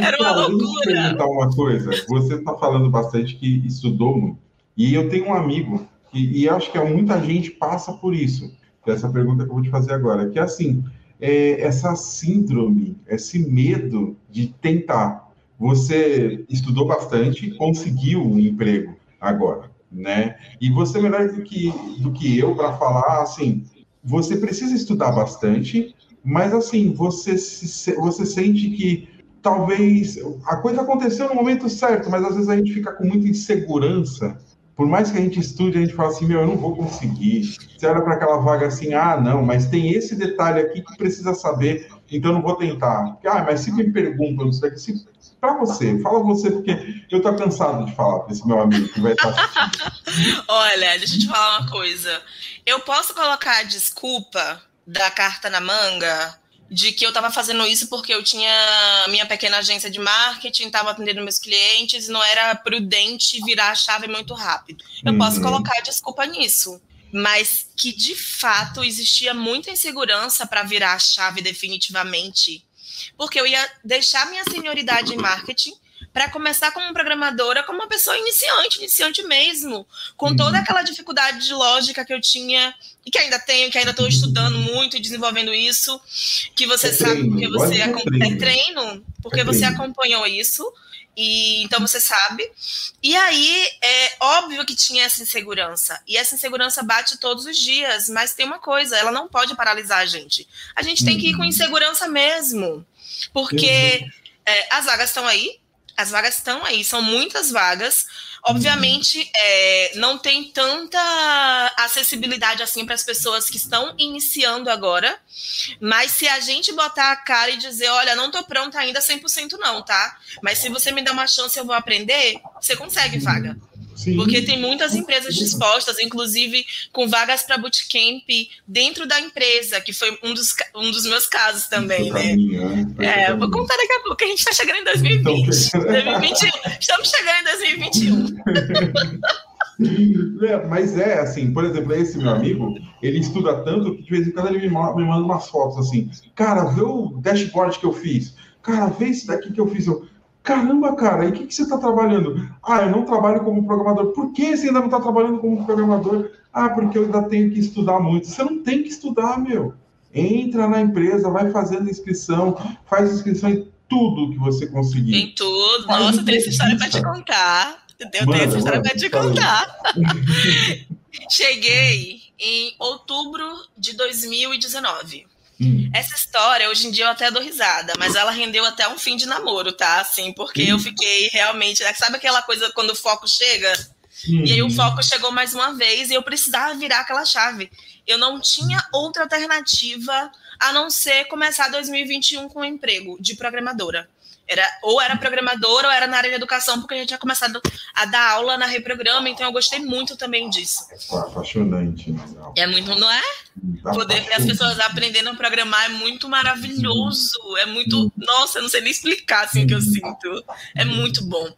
Era uma então, loucura. Deixa eu perguntar uma coisa. Você está falando bastante que estudou muito. E eu tenho um amigo, que, e acho que muita gente passa por isso. É essa pergunta que eu vou te fazer agora. Que é assim, é, essa síndrome, esse medo de tentar você estudou bastante, conseguiu um emprego agora, né? E você melhor do que do que eu para falar assim, você precisa estudar bastante, mas assim você se, você sente que talvez a coisa aconteceu no momento certo, mas às vezes a gente fica com muita insegurança. Por mais que a gente estude, a gente fala assim, meu, eu não vou conseguir. Você olha para aquela vaga assim, ah, não, mas tem esse detalhe aqui que precisa saber, então não vou tentar. Ah, mas se me perguntam isso daqui, se para você, fala você, porque eu tô cansado de falar para esse meu amigo que vai estar <laughs> assistindo. Olha, deixa eu te falar uma coisa. Eu posso colocar a desculpa da carta na manga de que eu estava fazendo isso porque eu tinha minha pequena agência de marketing, estava atendendo meus clientes, não era prudente virar a chave muito rápido. Eu uhum. posso colocar a desculpa nisso. mas que de fato existia muita insegurança para virar a chave definitivamente, porque eu ia deixar minha senioridade em marketing para começar como programadora, como uma pessoa iniciante, iniciante mesmo, com uhum. toda aquela dificuldade de lógica que eu tinha e que ainda tenho, que ainda estou estudando muito e desenvolvendo isso, que você é sabe treino, porque você é treino. é treino, porque é você acompanhou isso. E então você sabe. E aí é óbvio que tinha essa insegurança. E essa insegurança bate todos os dias, mas tem uma coisa, ela não pode paralisar a gente. A gente tem que ir com uhum. insegurança mesmo. Porque uhum. é, as vagas estão aí, as vagas estão aí, são muitas vagas. Obviamente, é, não tem tanta acessibilidade assim para as pessoas que estão iniciando agora, mas se a gente botar a cara e dizer, olha, não estou pronta ainda 100% não, tá? Mas se você me der uma chance, eu vou aprender, você consegue vaga. Sim. Porque tem muitas empresas dispostas, inclusive com vagas para bootcamp dentro da empresa, que foi um dos, um dos meus casos também, né? Caminho, é, é vou contar daqui a pouco, que a gente está chegando em 2020. 2021. <laughs> Estamos chegando em 2021. É, <laughs> mas é assim, por exemplo, esse meu amigo, ele estuda tanto que de vez em quando ele me manda, me manda umas fotos assim, cara, vê o dashboard que eu fiz, cara, vê isso daqui que eu fiz. Eu, Caramba, cara, e o que, que você está trabalhando? Ah, eu não trabalho como programador. Por que você ainda não está trabalhando como programador? Ah, porque eu ainda tenho que estudar muito. Você não tem que estudar, meu. Entra na empresa, vai fazendo inscrição, faz inscrição em tudo que você conseguir. Em tudo. Faz Nossa, tem essa história para te contar. Eu tenho essa história para te contar. <laughs> Cheguei em outubro de 2019. Hum. Essa história, hoje em dia eu até dou risada, mas ela rendeu até um fim de namoro, tá? Assim, porque hum. eu fiquei realmente. Né, sabe aquela coisa quando o foco chega? Hum. E aí o foco chegou mais uma vez e eu precisava virar aquela chave. Eu não tinha outra alternativa a não ser começar 2021 com um emprego de programadora. Era, ou era programadora ou era na área de educação, porque a gente tinha começado a dar aula na Reprograma, então eu gostei muito também disso. É apaixonante. Né? É muito, não é? Tá Poder ver as pessoas aprendendo a programar é muito maravilhoso. É muito. Nossa, eu não sei nem explicar assim o que eu sinto. É muito bom.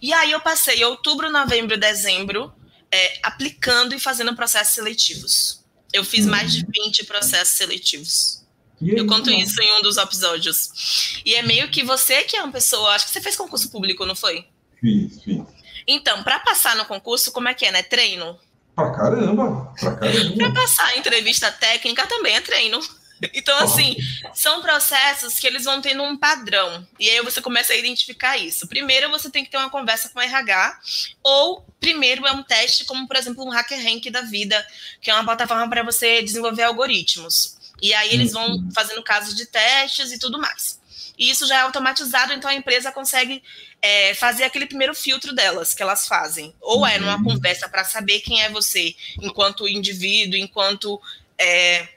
E aí eu passei outubro, novembro, dezembro é, aplicando e fazendo processos seletivos. Eu fiz mais de 20 processos seletivos. Eu conto isso em um dos episódios. E é meio que você que é uma pessoa. Acho que você fez concurso público, não foi? Fiz, fiz. Então, para passar no concurso, como é que é, né? Treino? Pra caramba! Pra <laughs> caramba! pra passar a entrevista técnica também é treino. <laughs> Então, assim, são processos que eles vão tendo um padrão. E aí você começa a identificar isso. Primeiro, você tem que ter uma conversa com o RH, ou primeiro é um teste, como, por exemplo, um Hacker Rank da vida, que é uma plataforma para você desenvolver algoritmos. E aí eles vão uhum. fazendo casos de testes e tudo mais. E isso já é automatizado, então a empresa consegue é, fazer aquele primeiro filtro delas, que elas fazem. Ou é numa uhum. conversa para saber quem é você, enquanto indivíduo, enquanto é,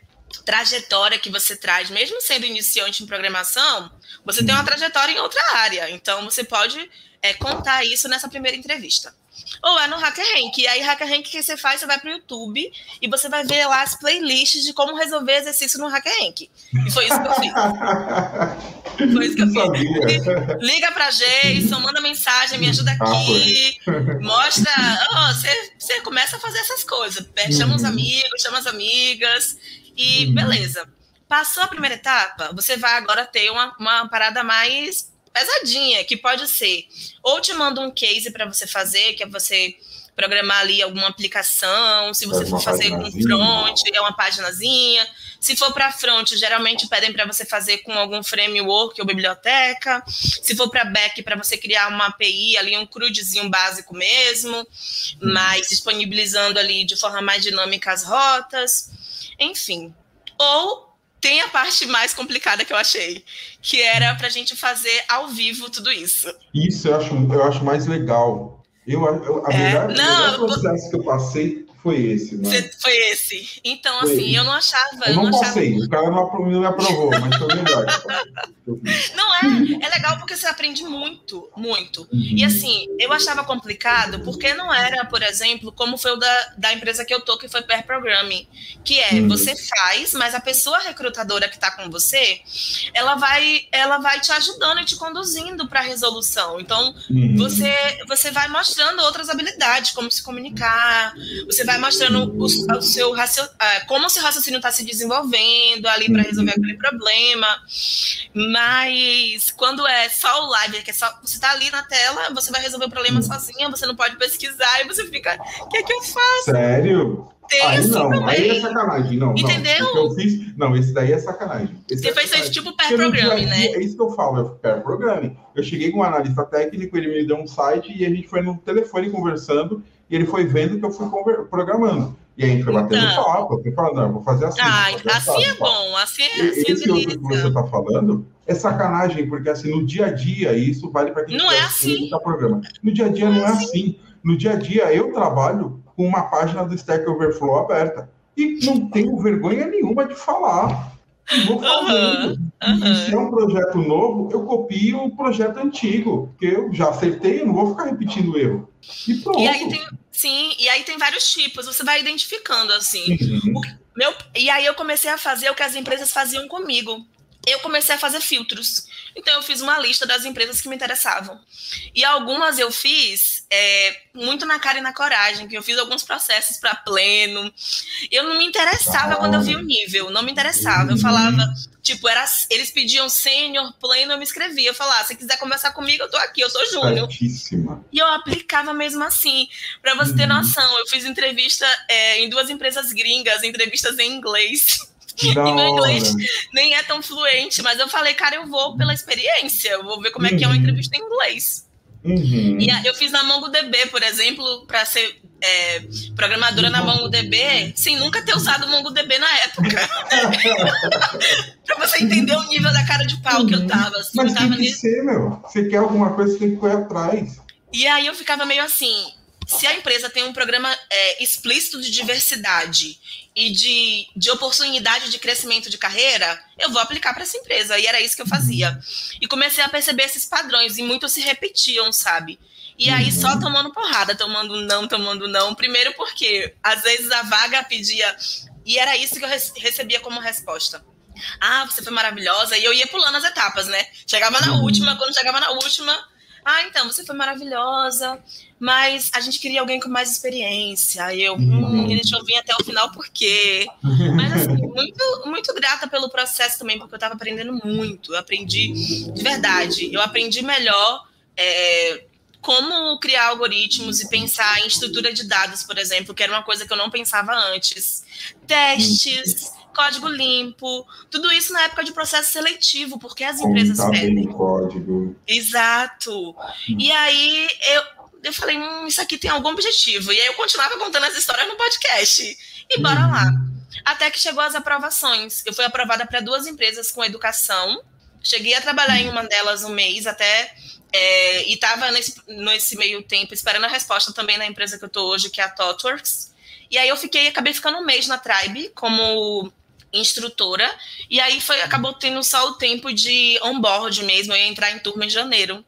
trajetória que você traz, mesmo sendo iniciante em programação, você tem uma uhum. trajetória em outra área. Então você pode é, contar isso nessa primeira entrevista ou é no HackerRank. E aí, HackerRank, o que você faz? Você vai para o YouTube e você vai ver lá as playlists de como resolver exercício no HackerRank. E foi isso que eu fiz. <laughs> Foi isso que eu fiz. Liga para Jason, manda mensagem, me ajuda ah, aqui, mostra. Oh, você, você começa a fazer essas coisas. Chama uhum. os amigos, chama as amigas e uhum. beleza. Passou a primeira etapa, você vai agora ter uma, uma parada mais pesadinha, que pode ser ou te manda um case para você fazer, que é você programar ali alguma aplicação, se você for fazer com front, é uma paginazinha. Se for para front, geralmente pedem para você fazer com algum framework ou biblioteca. Se for para back, para você criar uma API ali, um crudezinho básico mesmo, uhum. mas disponibilizando ali de forma mais dinâmica as rotas. Enfim. Ou tem a parte mais complicada que eu achei, que era para a gente fazer ao vivo tudo isso. Isso eu acho, eu acho mais legal. Eu, eu a é, verdade, não, o processo que eu passei foi esse, né? Foi esse. Então, foi assim, eu não achava. Eu não, eu não passei, achava... o cara não, me aprovou, mas foi melhor. <laughs> não é, é legal porque você aprende muito, muito. Uhum. E assim, eu achava complicado porque não era, por exemplo, como foi o da, da empresa que eu tô, que foi Pair Programming, que é uhum. você faz, mas a pessoa recrutadora que está com você, ela vai, ela vai te ajudando e te conduzindo para a resolução. Então, uhum. você, você vai mostrando outras habilidades, como se comunicar, você vai mostrando o, o seu raciocínio, como o seu raciocínio está se desenvolvendo ali para resolver uhum. aquele problema. Mas quando é só o live, que é só você está ali na tela, você vai resolver o problema uhum. sozinha, você não pode pesquisar e você fica, o que é que eu faço? Sério? Tem aí assim não, também. aí é sacanagem, não. Entendeu? Não, eu fiz, não, esse daí é sacanagem. Esse Você é fez sacanagem. tipo pair programming, né? É isso que eu falo, é pair programming. Eu cheguei com um analista técnico, ele me deu um site e a gente foi no telefone conversando e ele foi vendo que eu fui programando. E aí a gente foi batendo então, papo, foi falando, não, vou fazer assim. Ah, fazer assim é bom, assim é, assim é Esse outro que você está falando é sacanagem, porque assim, no dia a dia, e isso vale para quem não é assim. Programa. No dia a dia não, não é assim. assim. No dia a dia eu trabalho com uma página do Stack Overflow aberta e não tenho vergonha nenhuma de falar. vou fazendo. Uhum, uhum. se é um projeto novo, eu copio o projeto antigo, porque eu já acertei, eu não vou ficar repetindo o erro. E pronto. E aí tem, sim, e aí tem vários tipos, você vai identificando assim. Uhum. O, meu, e aí eu comecei a fazer o que as empresas faziam comigo eu comecei a fazer filtros. Então, eu fiz uma lista das empresas que me interessavam. E algumas eu fiz é, muito na cara e na coragem, que eu fiz alguns processos para pleno. Eu não me interessava ah. quando eu vi o nível, não me interessava. Eu falava, tipo, era, eles pediam sênior, pleno, eu me escrevia. Eu falava, ah, se quiser conversar comigo, eu tô aqui, eu sou júnior. E eu aplicava mesmo assim. Para você ter uhum. noção, eu fiz entrevista é, em duas empresas gringas, entrevistas em inglês. <laughs> <laughs> E meu inglês nem é tão fluente, mas eu falei, cara, eu vou pela experiência, eu vou ver como é que é uma uhum. entrevista em inglês. Uhum. E eu fiz na MongoDB, por exemplo, para ser é, programadora uhum. na MongoDB, sem nunca ter usado MongoDB na época. <laughs> para você entender o nível da cara de pau uhum. que eu uhum. tava. Assim, Mas eu tava tem que ser, meu. Você quer alguma coisa, você tem que correr atrás. E aí eu ficava meio assim, se a empresa tem um programa é, explícito de diversidade e de, de oportunidade de crescimento de carreira, eu vou aplicar para essa empresa. E era isso que eu fazia. E comecei a perceber esses padrões, e muitos se repetiam, sabe? E aí só tomando porrada, tomando não, tomando não. Primeiro porque às vezes a vaga pedia, e era isso que eu recebia como resposta. Ah, você foi maravilhosa. E eu ia pulando as etapas, né? Chegava na uhum. última, quando chegava na última, ah, então, você foi maravilhosa, mas a gente queria alguém com mais experiência. Aí eu, hum, deixa eu vir até o final, por quê? Mas, assim, <laughs> muito, muito grata pelo processo também, porque eu estava aprendendo muito. Eu aprendi, de verdade, eu aprendi melhor é, como criar algoritmos e pensar em estrutura de dados, por exemplo, que era uma coisa que eu não pensava antes. Testes código limpo, tudo isso na época de processo seletivo, porque as empresas tá pedem. código. Exato. Hum. E aí eu, eu falei, hum, isso aqui tem algum objetivo. E aí eu continuava contando as histórias no podcast. E bora uhum. lá. Até que chegou as aprovações. Eu fui aprovada para duas empresas com educação. Cheguei a trabalhar em uma delas um mês até. É, e estava nesse, nesse meio tempo esperando a resposta também na empresa que eu estou hoje, que é a ThoughtWorks. E aí eu fiquei, acabei ficando um mês na Tribe como instrutora, e aí foi, acabou tendo só o tempo de onboard mesmo, eu ia entrar em turma em janeiro.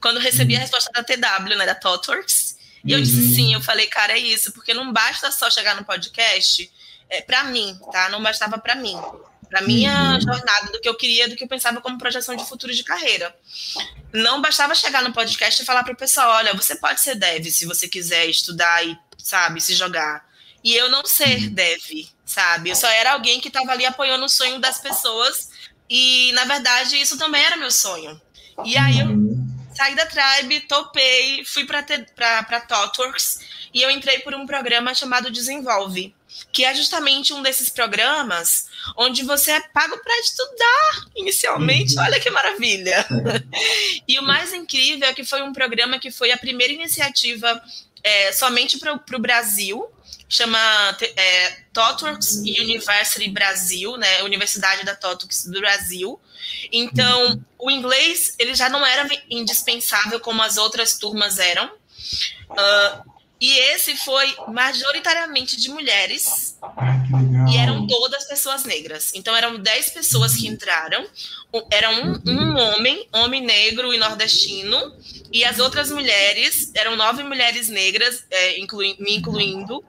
Quando recebi a uhum. resposta da TW, né, da ThoughtWorks, e eu disse uhum. sim, eu falei, cara, é isso, porque não basta só chegar no podcast, é, para mim, tá? Não bastava para mim. Para minha uhum. jornada, do que eu queria, do que eu pensava como projeção de futuro de carreira. Não bastava chegar no podcast e falar para o pessoal: olha, você pode ser dev se você quiser estudar e, sabe, se jogar. E eu não ser dev, sabe? Eu só era alguém que estava ali apoiando o sonho das pessoas. E, na verdade, isso também era meu sonho. E aí eu uhum. saí da Tribe, topei, fui para ThoughtWorks e eu entrei por um programa chamado Desenvolve, que é justamente um desses programas onde você é pago para estudar inicialmente. Uhum. Olha que maravilha! <laughs> e o mais incrível é que foi um programa que foi a primeira iniciativa é, somente para o Brasil chama é, TOTWORKS University Brasil, né, Universidade da TOTWORKS do Brasil. Então, o inglês ele já não era indispensável como as outras turmas eram. Uh, e esse foi majoritariamente de mulheres. e eram todas pessoas negras. Então eram 10 pessoas que entraram. Era um, um homem, homem negro e nordestino. E as outras mulheres, eram nove mulheres negras, é, inclui, me incluindo,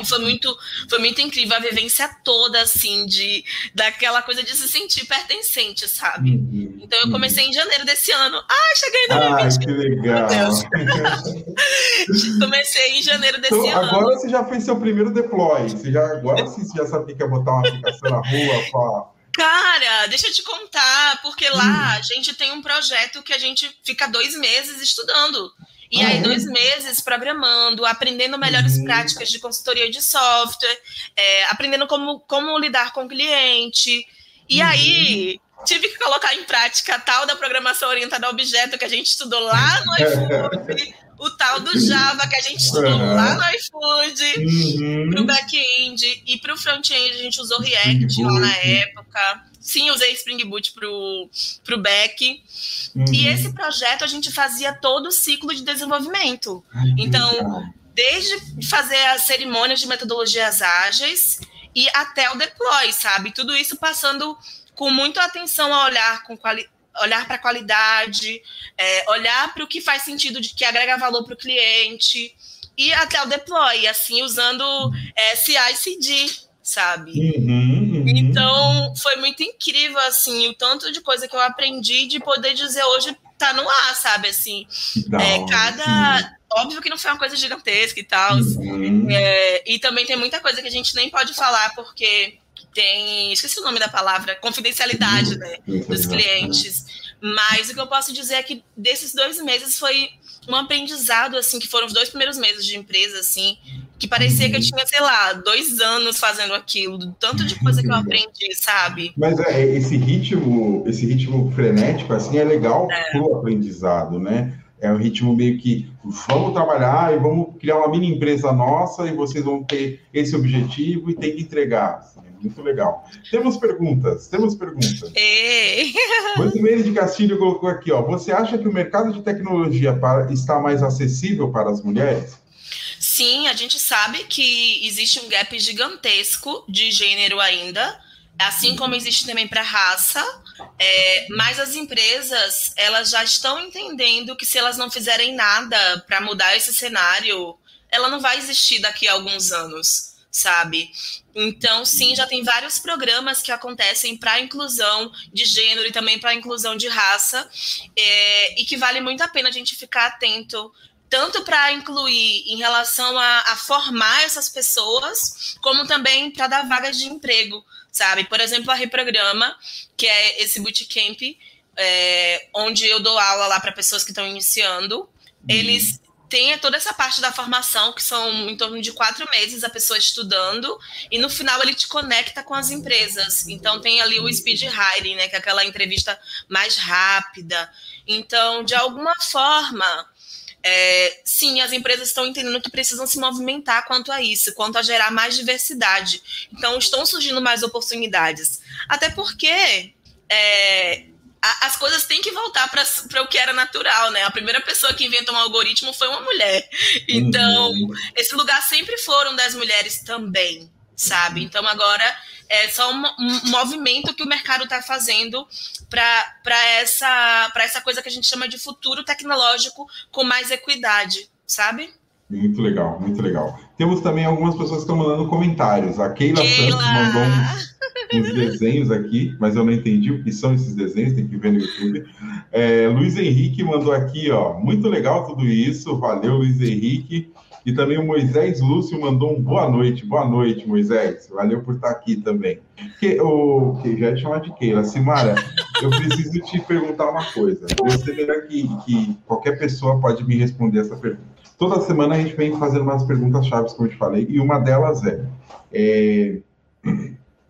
E foi muito, foi muito incrível a vivência toda, assim, de daquela coisa de se sentir pertencente, sabe? Uhum, então eu comecei uhum. em janeiro desse ano. Ah, cheguei no Ai, que legal! <laughs> comecei em janeiro desse então, ano. Agora você já fez seu primeiro deploy. Você já, agora sim você já sabe o que é botar uma aplicação na rua, pra... Cara, deixa eu te contar, porque lá hum. a gente tem um projeto que a gente fica dois meses estudando. E ah, aí, é? dois meses programando, aprendendo melhores uhum. práticas de consultoria de software, é, aprendendo como, como lidar com o cliente. E uhum. aí, tive que colocar em prática a tal da programação orientada a objeto que a gente estudou lá no iFood, o tal do Java que a gente estudou uhum. lá no iFood, uhum. para o back-end e para o front-end a gente usou React lá na época. Sim, usei Spring Boot pro, pro back. Uhum. E esse projeto a gente fazia todo o ciclo de desenvolvimento. Ai, então, desde fazer as cerimônias de metodologias ágeis e até o deploy, sabe? Tudo isso passando com muita atenção a olhar com olhar para a qualidade, é, olhar para o que faz sentido de que agrega valor para o cliente e até o deploy, assim usando é, CI/CD, sabe? Uhum, uhum. Então foi muito incrível assim o tanto de coisa que eu aprendi de poder dizer hoje tá no ar, sabe? Assim, é, cada óbvio que não foi uma coisa gigantesca e tal, uhum. é, e também tem muita coisa que a gente nem pode falar porque tem, esqueci o nome da palavra, confidencialidade, né, dos clientes. Mas o que eu posso dizer é que desses dois meses foi um aprendizado, assim, que foram os dois primeiros meses de empresa, assim, que parecia que eu tinha, sei lá, dois anos fazendo aquilo, tanto de coisa que eu aprendi, sabe? Mas é, esse ritmo, esse ritmo frenético, assim, é legal é. pro aprendizado, né? É um ritmo meio que vamos trabalhar e vamos criar uma mini empresa nossa e vocês vão ter esse objetivo e tem que entregar. Assim, muito legal. Temos perguntas, temos perguntas. Ei. <laughs> Rosimeire de Castilho colocou aqui, ó. Você acha que o mercado de tecnologia para, está mais acessível para as mulheres? Sim, a gente sabe que existe um gap gigantesco de gênero ainda, assim como existe também para raça. É, mas as empresas elas já estão entendendo que se elas não fizerem nada para mudar esse cenário, ela não vai existir daqui a alguns anos, sabe? Então, sim, já tem vários programas que acontecem para inclusão de gênero e também para inclusão de raça, é, e que vale muito a pena a gente ficar atento tanto para incluir em relação a, a, formar essas pessoas, como também para dar vagas de emprego, sabe? Por exemplo, a Reprograma, que é esse bootcamp, é, onde eu dou aula lá para pessoas que estão iniciando, uhum. eles têm toda essa parte da formação, que são em torno de quatro meses a pessoa estudando, e no final ele te conecta com as empresas. Então tem ali o speed hiring, né, que é aquela entrevista mais rápida. Então, de alguma forma, é, sim, as empresas estão entendendo que precisam se movimentar quanto a isso, quanto a gerar mais diversidade. Então, estão surgindo mais oportunidades. Até porque é, a, as coisas têm que voltar para o que era natural, né? A primeira pessoa que inventou um algoritmo foi uma mulher. Então, uhum. esse lugar sempre foram das mulheres também, sabe? Então, agora é só um, um movimento que o mercado está fazendo para essa, essa coisa que a gente chama de futuro tecnológico com mais equidade, sabe? Muito legal, muito legal. Temos também algumas pessoas que estão mandando comentários. A Keila, Keila. Santos mandou uns, <laughs> uns, desenhos aqui, mas eu não entendi o que são esses desenhos, tem que ver no YouTube. É, Luiz Henrique mandou aqui, ó, muito legal tudo isso, valeu, Luiz Henrique. E também o Moisés Lúcio mandou um boa noite. Boa noite, Moisés. Valeu por estar aqui também. Que, o, que já ia chamar de Keila. Simara, eu preciso te perguntar uma coisa. Você verá que, que qualquer pessoa pode me responder essa pergunta. Toda semana a gente vem fazendo umas perguntas chaves, como eu te falei, e uma delas é, é,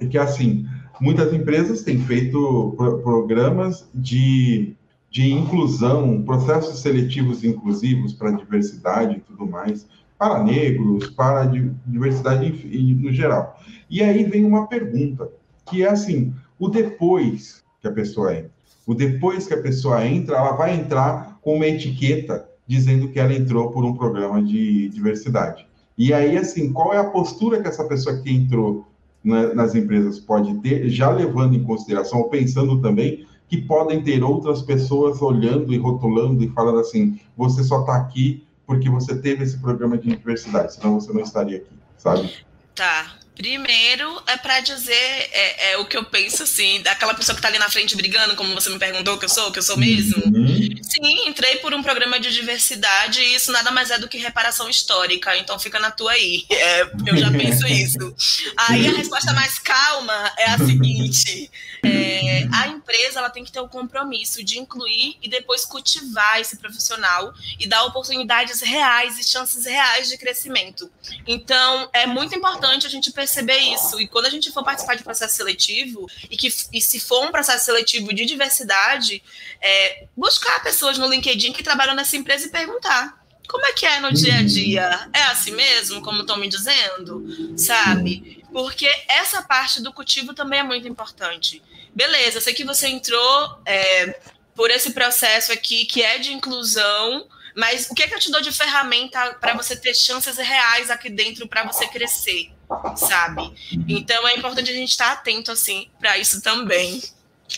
é que assim, muitas empresas têm feito programas de, de inclusão, processos seletivos inclusivos para diversidade e tudo mais para negros, para diversidade no geral. E aí vem uma pergunta, que é assim, o depois que a pessoa entra. O depois que a pessoa entra, ela vai entrar com uma etiqueta dizendo que ela entrou por um programa de diversidade. E aí, assim, qual é a postura que essa pessoa que entrou nas empresas pode ter, já levando em consideração, pensando também que podem ter outras pessoas olhando e rotulando e falando assim: você só está aqui porque você teve esse programa de diversidade, senão você não estaria aqui. sabe? Tá. Primeiro é para dizer é, é, o que eu penso, assim, daquela pessoa que tá ali na frente brigando, como você me perguntou que eu sou, que eu sou mesmo. Uhum. Sim, entrei por um programa de diversidade e isso nada mais é do que reparação histórica, então fica na tua aí. <laughs> É, eu já penso <laughs> isso. Aí a resposta mais calma é a seguinte: é, a empresa ela tem que ter o compromisso de incluir e depois cultivar esse profissional e dar oportunidades reais e chances reais de crescimento. Então, é muito importante a gente perceber isso. E quando a gente for participar de processo seletivo, e, que, e se for um processo seletivo de diversidade, é, buscar pessoas no LinkedIn que trabalham nessa empresa e perguntar. Como é que é no dia a dia? É assim mesmo, como estão me dizendo? Sabe? Porque essa parte do cultivo também é muito importante. Beleza, sei que você entrou é, por esse processo aqui que é de inclusão, mas o que, é que eu te dou de ferramenta para você ter chances reais aqui dentro para você crescer, sabe? Então é importante a gente estar atento assim para isso também.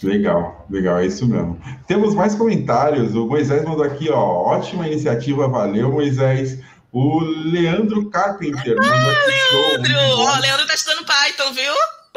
Legal, legal, é isso mesmo. Temos mais comentários. O Moisés mandou aqui, ó. Ótima iniciativa, valeu, Moisés. O Leandro Carpenter. Ah, Leandro! Ó, o Leandro tá estudando Python, viu?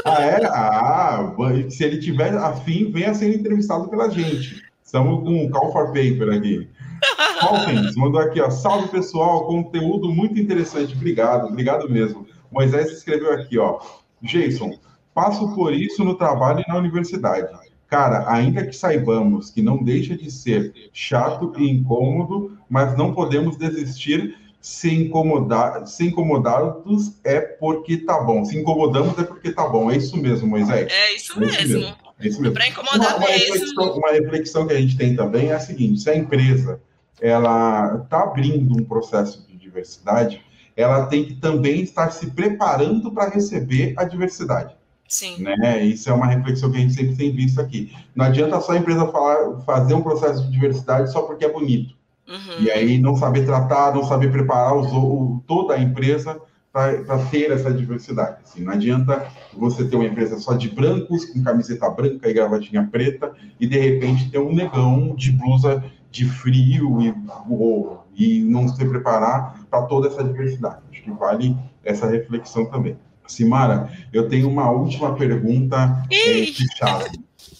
Ah, é? Ah, se ele tiver afim, venha ser entrevistado pela gente. Estamos com um call for paper aqui. <laughs> Hawkins mandou aqui, ó. Salve pessoal, conteúdo muito interessante. Obrigado, obrigado mesmo. Moisés escreveu aqui, ó. Jason, passo por isso no trabalho e na universidade. Cara, ainda que saibamos que não deixa de ser chato e incômodo, mas não podemos desistir se incomodar, se incomodados é porque tá bom. Se incomodamos é porque tá bom. É isso mesmo, Moisés. É isso, é isso mesmo. É isso mesmo. Para incomodar uma, uma mesmo. Reflexão, uma reflexão que a gente tem também é a seguinte: se a empresa ela está abrindo um processo de diversidade, ela tem que também estar se preparando para receber a diversidade. Sim. Né? Isso é uma reflexão que a gente sempre tem visto aqui. Não adianta só a empresa falar, fazer um processo de diversidade só porque é bonito. Uhum. E aí não saber tratar, não saber preparar os, o, toda a empresa para ter essa diversidade. Assim, não adianta você ter uma empresa só de brancos, com camiseta branca e gravatinha preta, e de repente ter um negão de blusa de frio e, ou, e não se preparar para toda essa diversidade. Acho que vale essa reflexão também. Simara, eu tenho uma última pergunta é, fechada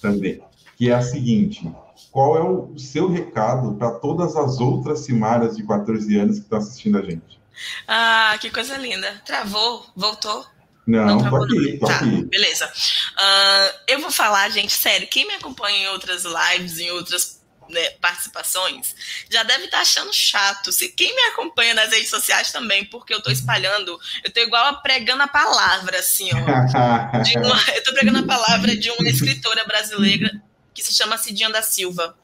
também, que é a seguinte: qual é o seu recado para todas as outras Simaras de 14 anos que estão assistindo a gente? Ah, que coisa linda. Travou? Voltou? Não, não travou, tô aqui, tô tá, aqui. Beleza. Uh, eu vou falar, gente, sério, quem me acompanha em outras lives, em outras né, participações, já deve estar tá achando chato. Se quem me acompanha nas redes sociais também, porque eu estou espalhando, eu estou igual a pregando a palavra, assim, ó. <laughs> Uma, eu estou pregando a palavra de uma escritora brasileira que se chama Cidinha da Silva.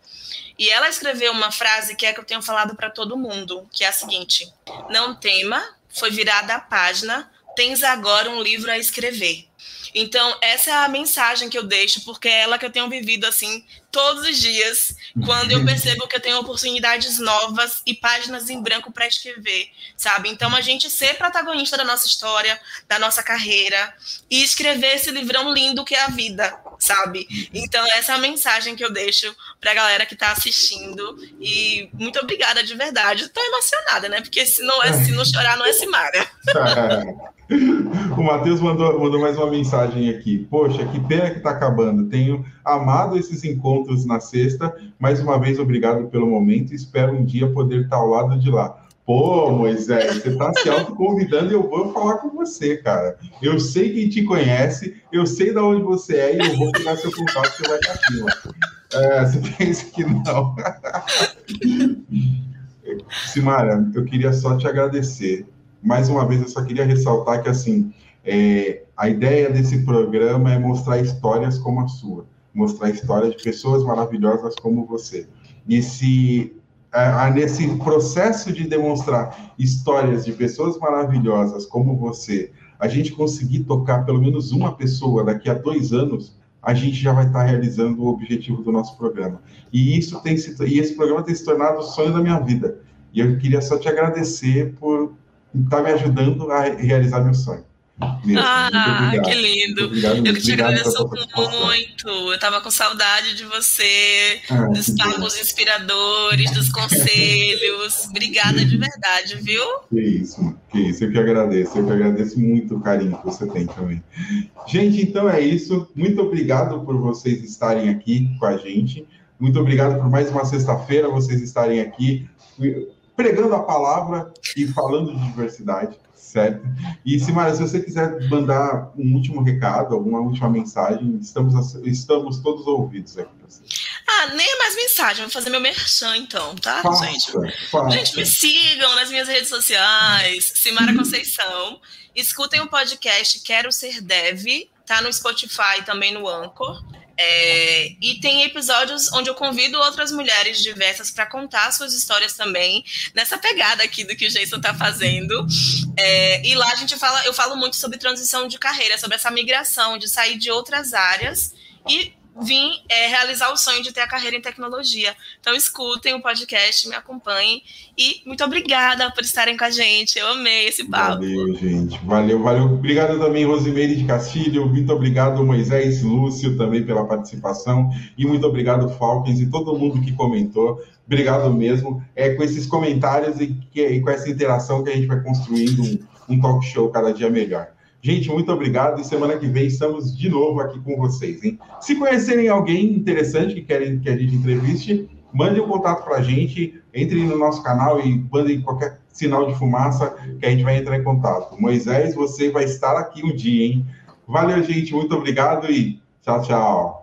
E ela escreveu uma frase que é que eu tenho falado para todo mundo, que é a seguinte: Não tema, foi virada a página, tens agora um livro a escrever. Então, essa é a mensagem que eu deixo, porque é ela que eu tenho vivido assim todos os dias, quando eu percebo que eu tenho oportunidades novas e páginas em branco para escrever, sabe? Então, a gente ser protagonista da nossa história, da nossa carreira e escrever esse livrão lindo que é a vida, sabe? Então, essa é a mensagem que eu deixo para a galera que está assistindo. E muito obrigada de verdade. Estou emocionada, né? Porque se não, é, se não chorar, não é Simara. <laughs> <laughs> o Matheus mandou, mandou mais uma mensagem aqui. Poxa, que pena que está acabando. Tenho amado esses encontros na sexta. Mais uma vez, obrigado pelo momento. Espero um dia poder estar ao lado de lá. Pô, Moisés, você está se autoconvidando e eu vou falar com você, cara. Eu sei quem te conhece, eu sei de onde você é e eu vou pegar seu contato, você vai estar aqui. É, você pensa que não. <laughs> Simara, eu queria só te agradecer mais uma vez, eu só queria ressaltar que, assim, é, a ideia desse programa é mostrar histórias como a sua, mostrar histórias de pessoas maravilhosas como você. E se nesse processo de demonstrar histórias de pessoas maravilhosas como você, a gente conseguir tocar pelo menos uma pessoa daqui a dois anos, a gente já vai estar realizando o objetivo do nosso programa. E isso tem se, e esse programa tem se tornado o sonho da minha vida. E eu queria só te agradecer por está me ajudando a realizar meu sonho. Ah, que lindo. Obrigado, eu que te agradeço muito. Eu tava com saudade de você, ah, dos papos inspiradores, dos conselhos. Obrigada de verdade, viu? Que isso, que isso. Eu que agradeço. Eu que agradeço muito o carinho que você tem também. Gente, então é isso. Muito obrigado por vocês estarem aqui com a gente. Muito obrigado por mais uma sexta-feira vocês estarem aqui pregando a palavra e falando de diversidade certo? E, Simara, se você quiser mandar um último recado, alguma última mensagem, estamos, estamos todos ouvidos aqui para você. Ah, nem é mais mensagem, vou fazer meu merchan então, tá, faça, gente? Faça. Gente, me sigam nas minhas redes sociais, Simara Conceição. Escutem o podcast Quero Ser Dev, tá no Spotify também no Anchor. É, e tem episódios onde eu convido outras mulheres diversas para contar suas histórias também, nessa pegada aqui do que o Jason está fazendo. É, e lá a gente fala, eu falo muito sobre transição de carreira, sobre essa migração, de sair de outras áreas e vim é, realizar o sonho de ter a carreira em tecnologia. Então, escutem o podcast, me acompanhem e muito obrigada por estarem com a gente. Eu amei esse papo. Valeu, gente. Valeu, valeu. Obrigado também, Rosimeire de Castilho. Muito obrigado, Moisés Lúcio, também pela participação. E muito obrigado, Falkins, e todo mundo que comentou. Obrigado mesmo. É com esses comentários e, e com essa interação que a gente vai construindo um, um talk show cada dia melhor. Gente, muito obrigado e semana que vem estamos de novo aqui com vocês, hein? Se conhecerem alguém interessante que querem que a gente entreviste, mandem um contato para a gente, entrem no nosso canal e mandem qualquer sinal de fumaça que a gente vai entrar em contato. Moisés, você vai estar aqui um dia, hein? Valeu, gente, muito obrigado e tchau, tchau.